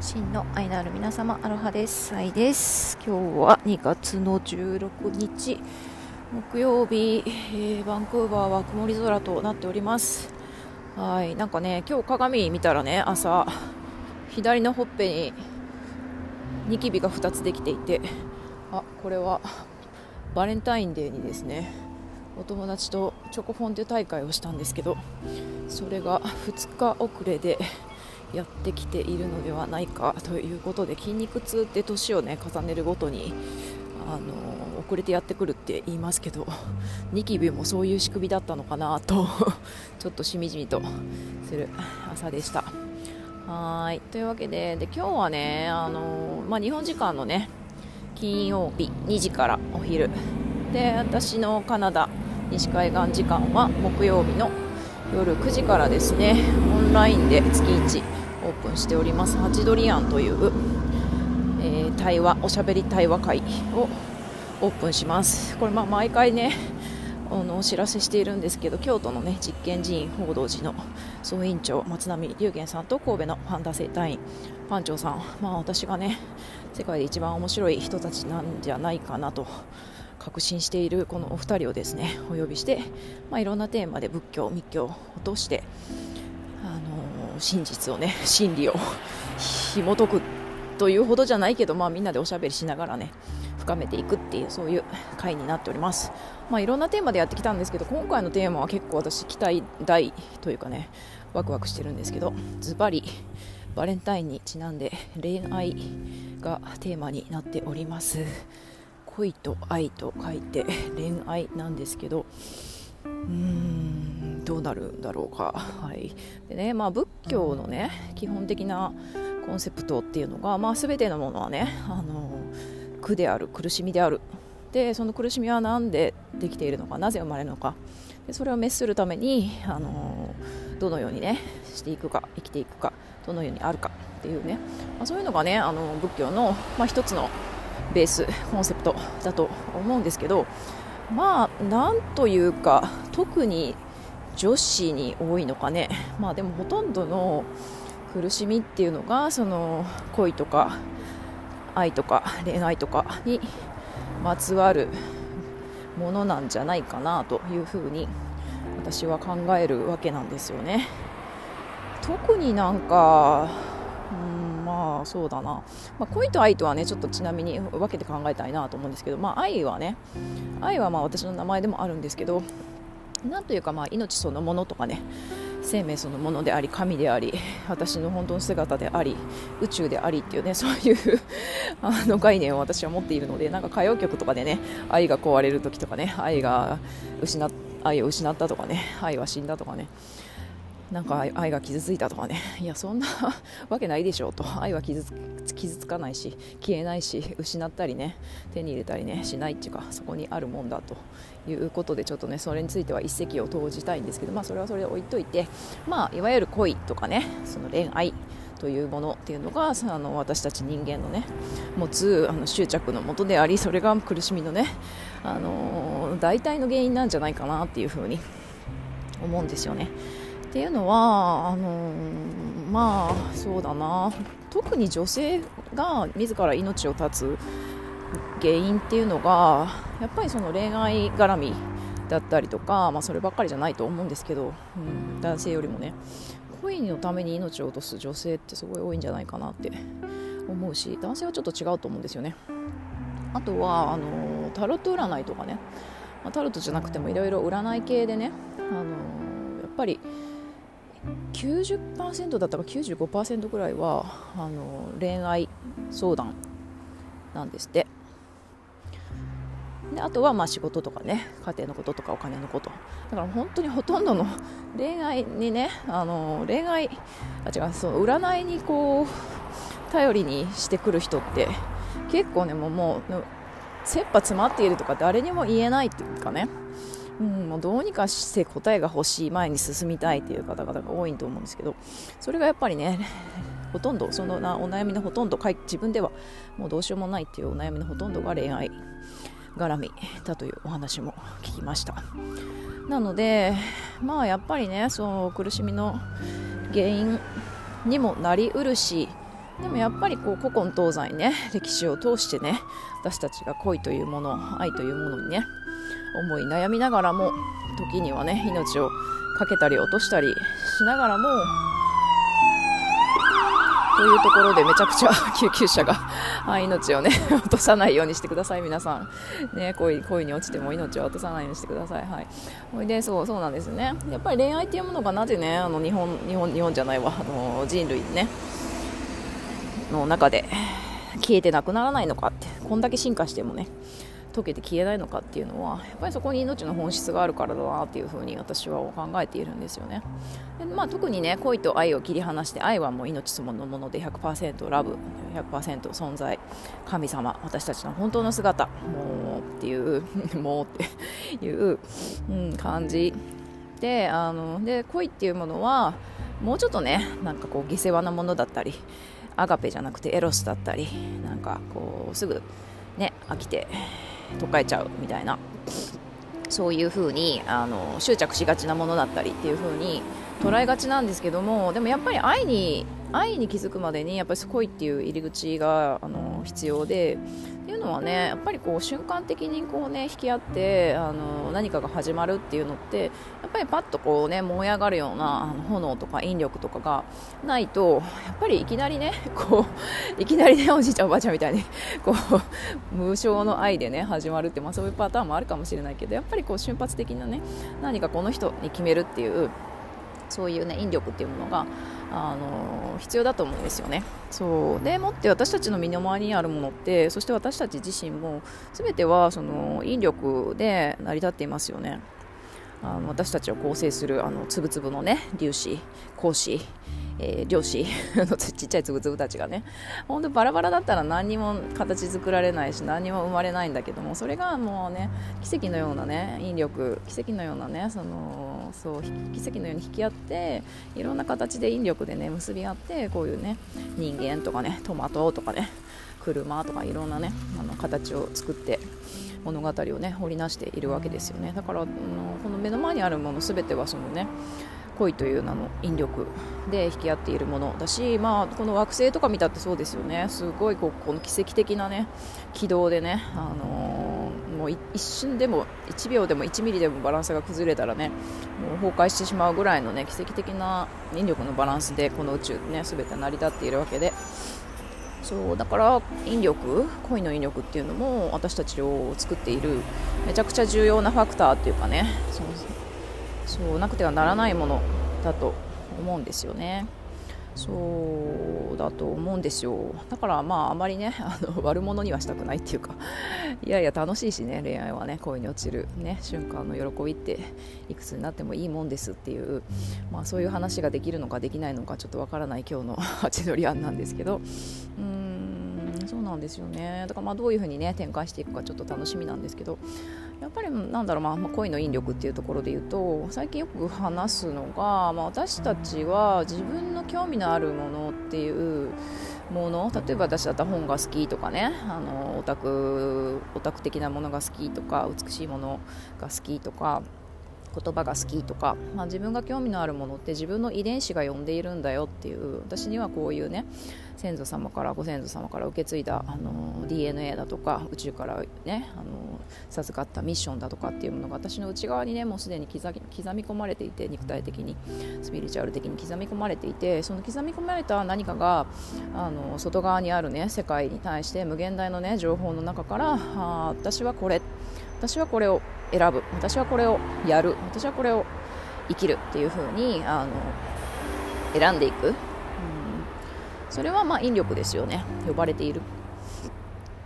真の愛のある皆様アロハです。愛です。今日は2月の16日木曜日、えー、バンクーバーは曇り空となっております。はいなんかね今日鏡見たらね朝左のほっぺにニキビが2つできていてあこれはバレンタインデーにですねお友達とチョコフォンデュ大会をしたんですけどそれが2日遅れでやってきているのではないかということで筋肉痛って年を、ね、重ねるごとにあの遅れてやってくるって言いますけど ニキビもそういう仕組みだったのかなと ちょっとしみじみとする朝でした。はい。というわけでで今日はねあの、まあ、日本時間のね金曜日2時からお昼。で私のカナダ西海岸時間は木曜日の夜9時からですね。オンラインで月1オープンしております。ハチドリアンという、えー、対話おしゃべり対話会をオープンします。これまあ毎回ねあのお知らせしているんですけど京都のね実験寺院報道寺の総院長松並龍玄さんと神戸のパンダ生態院パンチョさん。まあ私がね世界で一番面白い人たちなんじゃないかなと確信しているこのお二人をですねお呼びして、まあ、いろんなテーマで仏教密教を通して真実をね 真理を 紐解くというほどじゃないけど、まあ、みんなでおしゃべりしながらね深めていくっていうそういう回になっております、まあ、いろんなテーマでやってきたんですけど今回のテーマは結構私期待大というかねワクワクしてるんですけどズバリバレンタインにちなんで恋愛がテーマになっております。恋と愛と書いて恋愛なんですけどどうなるんだろうか、はい。でねまあ、仏教のね基本的なコンセプトっていうのが、まあ、全てのものはねあの苦である苦しみである。でその苦しみは何でできているのかなぜ生まれるのか。でそれを滅するためにあのどのようにねしていくか生きていくかどのようにあるかっていうね、まあ、そういうのがねあの仏教の、まあ、一つのベースコンセプトだと思うんですけどまあなんというか特に女子に多いのかね、まあ、でもほとんどの苦しみっていうのがその恋とか愛とか恋愛とかにまつわるものなんじゃないかなというふうに私は考えるわけなんですよね。特になんか、うん、あそうだな、まあ、恋と愛とはねちょっとちなみに分けて考えたいなと思うんですけど、まあ、愛はね愛はまあ私の名前でもあるんですけどなんというかまあ命そのものとかね生命そのものであり神であり私の本当の姿であり宇宙でありっていうねそういう あの概念を私は持っているのでなんか歌謡曲とかでね愛が壊れる時とかね愛が失愛を失ったとかね愛は死んだとかねなんか愛が傷ついたとかね。いやそんな わけないでしょうと。愛は傷つかないし消えないし失ったりね手に入れたりねしないっていうかそこにあるもんだと。いうことでちょっとねそれについては一石を投じたいんですけどまあそれはそれで置いといてまあいわゆる恋とかねその恋愛というものっていうのがあの私たち人間のね持つあの執着のもとでありそれが苦しみのねあの大体の原因なんじゃないかなっていうふうに思うんですよね。っていうのはあの、まあそうだな。特に女性が自ら命を絶つ原因っていうのがやっぱりその恋愛絡みだったりとか、まあ、そればっかりじゃないと思うんですけど、うん、男性よりもね。恋のために命を落とす女性ってすごい多いんじゃないかなって思うし男性はちょっと違うと思うんですよね。あとはあのタロット占いとかね、まあ、タロットじゃなくてもいろいろ占い系でねあのやっぱり90%だったか95%ぐらいはあの恋愛相談なんですって。であとはまあ仕事とかね家庭のこととかお金のこと。だから本当にほとんどの恋愛にねあの恋愛あ違うそう占いにこう頼りにしてくる人って結構ねもうもう切羽詰まっているとか誰にも言えないっていうかね。うん、もうどうにかして答えが欲しい前に進みたいという方々が多いと思うんですけどそれがやっぱりね ほとんどそのなお悩みのほとんど自分ではもうどうしようもないっていうお悩みのほとんどが恋愛絡みだというお話も聞きました。なのでまあやっぱりねその苦しみの原因にもなりうるしでもやっぱりこう古今東西ね歴史を通してね私たちが恋というもの愛というものにね思い悩みながらも時にはね命をかけたり落としたりしながらもというところでめちゃくちゃ 救急車が命をね 落とさないようにしてください皆さん。ね恋恋に落ちても命を落とさないようにしてください。はい。ほいでそうそうなんですね。やっぱり恋愛っていうものがなぜねあの日本日本日本じゃないわ。あの人類ね。の中で消えてなくならないのかってこんだけ進化してもね。溶けて消えないのかっていうのはやっぱりそこに命の本質があるからだなっていうふうに私は考えているんですよね。で、まあ、特にね恋と愛を切り離して愛はもう命そのもので100%ラブ100%存在。神様私たちの本当の姿もうっていうもうっていう、うん、感じであので恋っていうものはもうちょっとねなんかこう下世話なものだったりアガペじゃなくてエロスだったりなんかこうすぐね飽きてとっかえちゃうみたいな。そういう風にあに執着しがちなものだったりっていうふうに捉えがちなんですけどもでもやっぱり愛に愛に気づくまでにやっぱりすごいっていう入り口があの必要でっていうのはねやっぱりこう瞬間的にこうね引き合ってあの何かが始まるっていうのってやっぱりパッとこうね燃え上がるようなあの炎とか引力とかがないとやっぱりいきなりね こういきなりねおじいちゃんおばあちゃんみたいにこう無償の愛でね始まるって、まあ、そういうパターンもあるかもしれないけどやっぱりこう瞬発的なね何かこの人に決めるっていうそういうね引力っていうものがあの必要だと思うんですよね。そうでもって私たちの身の回りにあるものってそして私たち自身も全てはその引力で成り立っていますよね。あの私たちを構成するあの粒々のね粒子光子えー、漁師 のちっちゃいつぶつぶたちがね本当バラバラだったら何にも形作られないし何にも生まれないんだけどもそれがもうね奇跡のようなね引力奇跡のようなねそのそう奇跡のように引き合っていろんな形で引力でね結び合ってこういうね人間とかねトマトとかね車とかいろんなねあの形を作って物語をね織りなしているわけですよねだからあのこの目の前にあるもの全てはそのね恋という名の引力で引き合っているものだし、まあ、この惑星とか見たってそうですよねすごいここの奇跡的な、ね、軌道でね、あのー、もう一瞬でも1秒でも1ミリでもバランスが崩れたらねもう崩壊してしまうぐらいの、ね、奇跡的な引力のバランスでこの宇宙ね全て成り立っているわけで。そうだから引力恋の引力っていうのも私たちを作っているめちゃくちゃ重要なファクターっていうかね。そのそうなくてはならないものだと思うんですよね。そうだと思うんですよ。だからまああまりね あの悪者にはしたくないっていうか いやいや楽しいしね恋愛はね恋に落ちる、ね、瞬間の喜びっていくつになってもいいもんですっていう、まあ、そういう話ができるのかできないのかちょっとわからない今日の 八鳥案なんですけど。うん。そうなんですよね。だからまあどういうふうにね展開していくかちょっと楽しみなんですけどやっぱりなんだろう、まあ、恋の引力っていうところで言うと最近よく話すのが、まあ、私たちは自分の興味のあるものっていうもの例えば私だったら本が好きとかねあのオタクオタク的なものが好きとか美しいものが好きとか言葉が好きとか、まあ、自分が興味のあるものって自分の遺伝子が呼んでいるんだよっていう私にはこういうね先祖様からご先祖様から受け継いだあの DNA だとか宇宙からねあの授かったミッションだとかっていうものが私の内側にねもうすでに刻み込まれていて肉体的にスピリチュアル的に刻み込まれていてその刻み込まれた何かがあの外側にあるね世界に対して無限大のね情報の中からあ私はこれ。私はこれを選ぶ。私はこれをやる。私はこれを生きるっていう風にあの選んでいく。うん。それはまあ引力ですよね。呼ばれている。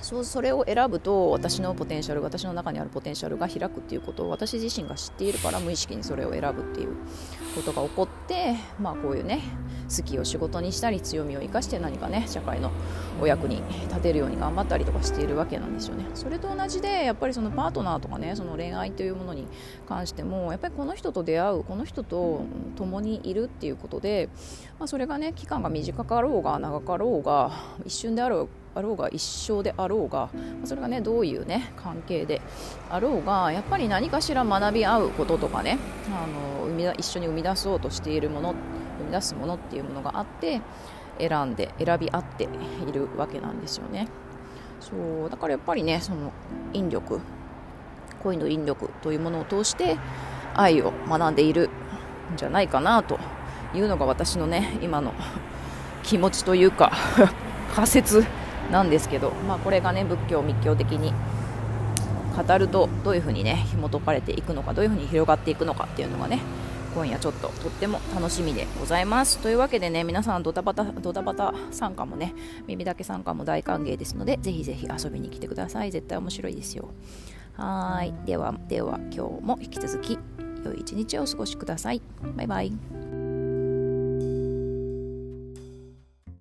そうそれを選ぶと私のポテンシャル私の中にあるポテンシャルが開くっていうことを私自身が知っているから無意識にそれを選ぶっていう。ことが起こって、まあ、こういうね好きを仕事にしたり強みを生かして何かね社会のお役に立てるように頑張ったりとかしているわけなんですよね。それと同じでやっぱりそのパートナーとかねその恋愛というものに関してもやっぱりこの人と出会うこの人と共にいるっていうことで、まあ、それがね期間が短かろうが長かろうが一瞬であるあろうが一生であろうがそれがねどういうね関係であろうがやっぱり何かしら学び合うこととかねあの生み一緒に生み出そうとしているもの生み出すものっていうものがあって選んで選び合っているわけなんですよね。そうだからやっぱりねその引力恋の引力というものを通して愛を学んでいるんじゃないかなというのが私のね今の気持ちというか 仮説なんですけど、まあ、これがね仏教密教的に語るとどういうふうにね紐解かれていくのかどういうふうに広がっていくのかっていうのがね今夜ちょっととっても楽しみでございます。というわけでね皆さんドタバタドタバタ参加もね耳だけ参加も大歓迎ですのでぜひぜひ遊びに来てください。絶対面白いですよ。はい。ではでは今日も引き続き良い一日をお過ごしください。バイバイ。